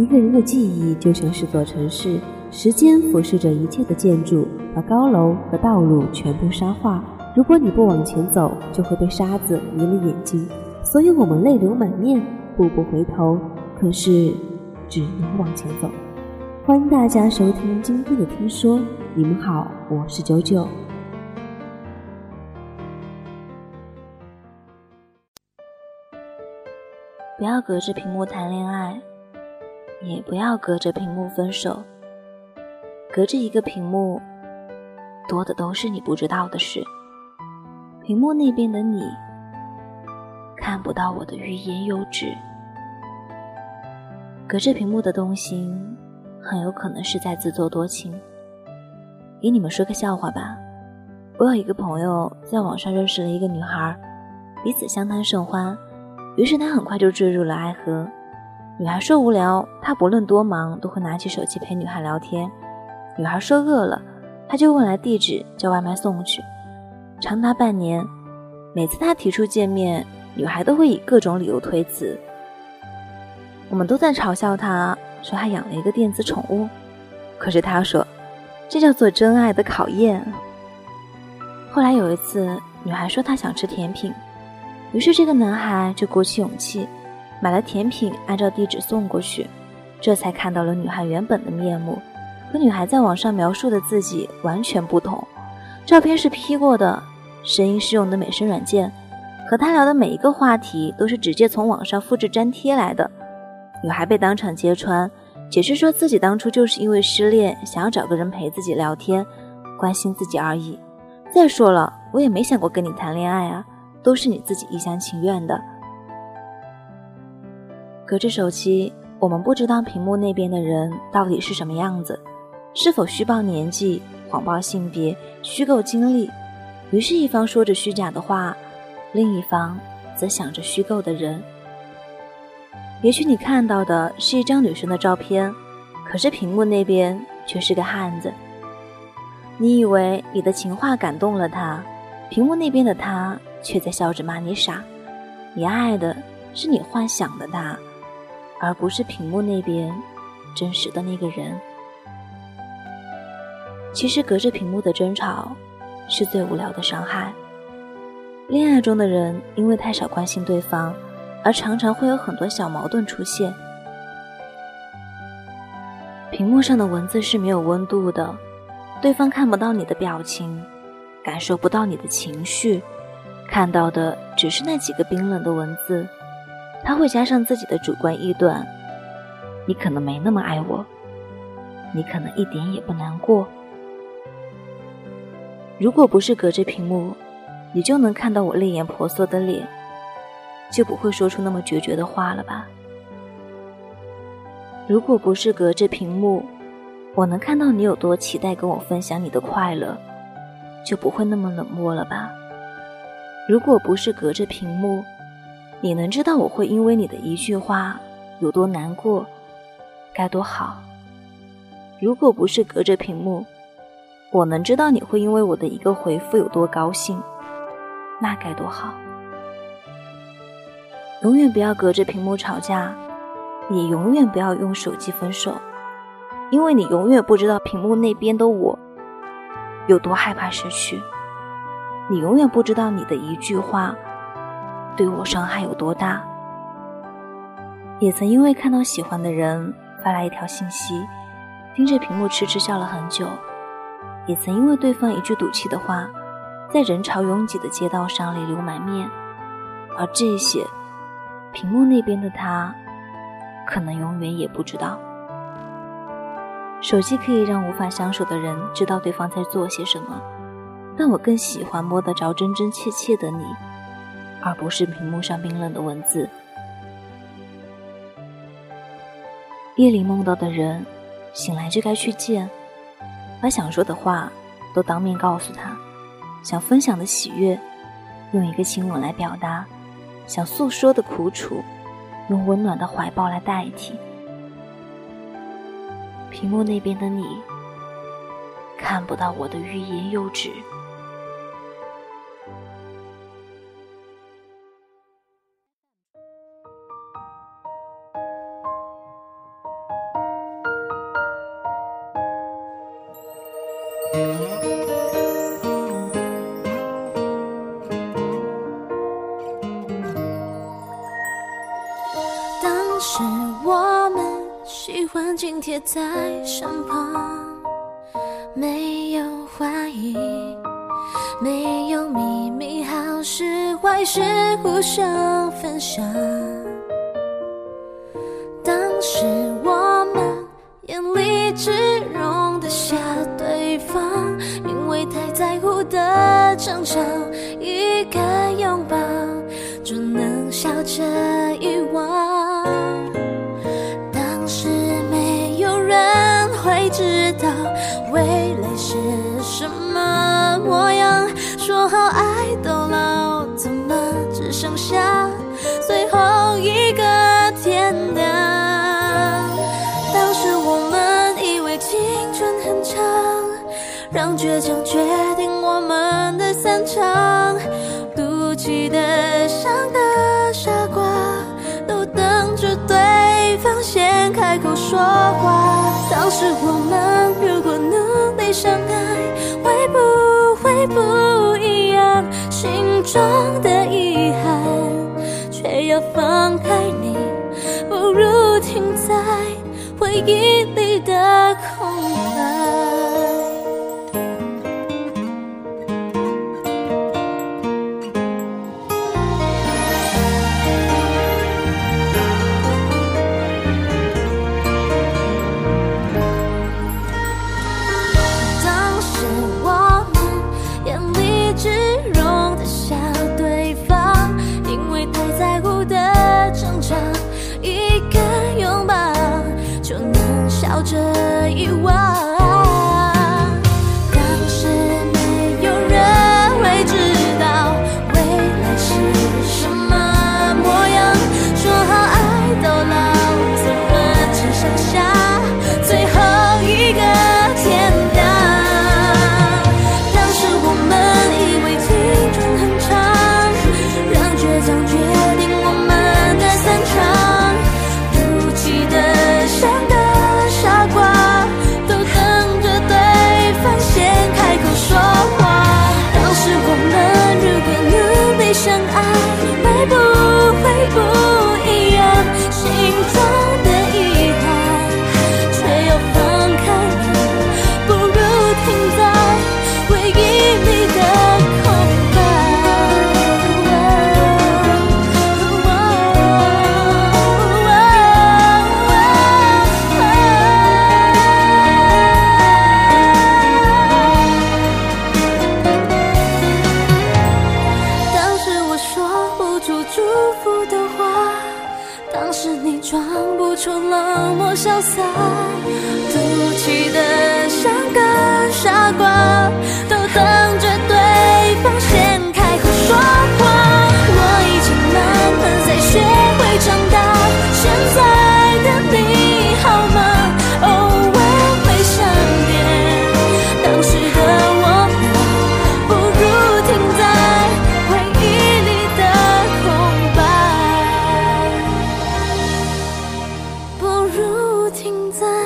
一个人的记忆就像是座城市，时间俯视着一切的建筑，把高楼和道路全部沙化。如果你不往前走，就会被沙子迷了眼睛。所以我们泪流满面，步步回头，可是只能往前走。欢迎大家收听今天的听说，你们好，我是九九。不要隔着屏幕谈恋爱，也不要隔着屏幕分手。隔着一个屏幕，多的都是你不知道的事。屏幕那边的你，看不到我的欲言又止。隔着屏幕的动心，很有可能是在自作多情。给你们说个笑话吧，我有一个朋友在网上认识了一个女孩，彼此相谈甚欢。于是他很快就坠入了爱河。女孩说无聊，他不论多忙都会拿起手机陪女孩聊天。女孩说饿了，他就问来地址，叫外卖送去。长达半年，每次他提出见面，女孩都会以各种理由推辞。我们都在嘲笑他，说他养了一个电子宠物。可是他说，这叫做真爱的考验。后来有一次，女孩说她想吃甜品。于是，这个男孩就鼓起勇气，买了甜品，按照地址送过去。这才看到了女孩原本的面目，和女孩在网上描述的自己完全不同。照片是 P 过的，声音是用的美声软件，和他聊的每一个话题都是直接从网上复制粘贴来的。女孩被当场揭穿，解释说自己当初就是因为失恋，想要找个人陪自己聊天，关心自己而已。再说了，我也没想过跟你谈恋爱啊。都是你自己一厢情愿的。隔着手机，我们不知道屏幕那边的人到底是什么样子，是否虚报年纪、谎报性别、虚构经历。于是，一方说着虚假的话，另一方则想着虚构的人。也许你看到的是一张女生的照片，可是屏幕那边却是个汉子。你以为你的情话感动了他，屏幕那边的他。却在笑着骂你傻，你爱的是你幻想的他，而不是屏幕那边真实的那个人。其实，隔着屏幕的争吵是最无聊的伤害。恋爱中的人因为太少关心对方，而常常会有很多小矛盾出现。屏幕上的文字是没有温度的，对方看不到你的表情，感受不到你的情绪。看到的只是那几个冰冷的文字，他会加上自己的主观臆断。你可能没那么爱我，你可能一点也不难过。如果不是隔着屏幕，你就能看到我泪眼婆娑的脸，就不会说出那么决绝的话了吧？如果不是隔着屏幕，我能看到你有多期待跟我分享你的快乐，就不会那么冷漠了吧？如果不是隔着屏幕，你能知道我会因为你的一句话有多难过，该多好。如果不是隔着屏幕，我能知道你会因为我的一个回复有多高兴，那该多好。永远不要隔着屏幕吵架，也永远不要用手机分手，因为你永远不知道屏幕那边的我有多害怕失去。你永远不知道你的一句话对我伤害有多大。也曾因为看到喜欢的人发来一条信息，盯着屏幕痴痴笑了很久。也曾因为对方一句赌气的话，在人潮拥挤的街道上泪流满面。而这些，屏幕那边的他，可能永远也不知道。手机可以让无法相守的人知道对方在做些什么。但我更喜欢摸得着真真切切的你，而不是屏幕上冰冷的文字。夜里梦到的人，醒来就该去见，把想说的话都当面告诉他，想分享的喜悦，用一个亲吻来表达，想诉说的苦楚，用温暖的怀抱来代替。屏幕那边的你，看不到我的欲言又止。当时我们喜欢紧贴在身旁，没有怀疑，没有秘密，好事坏事互相分享。当时我们眼里只容得下对对方，因为太在乎的争吵，一个拥抱就能笑着遗忘。当时没有人会知道未来是什么模样，说好爱到老，怎么只剩下最后倔强决定我们的散场。赌气的、像个傻瓜，都等着对方先开口说话。当时我们如果努力相爱，会不会不一样？心中的遗憾，却要放开你，不如停在回忆是你装不出冷漠潇洒，赌气的像个傻瓜，都等着停在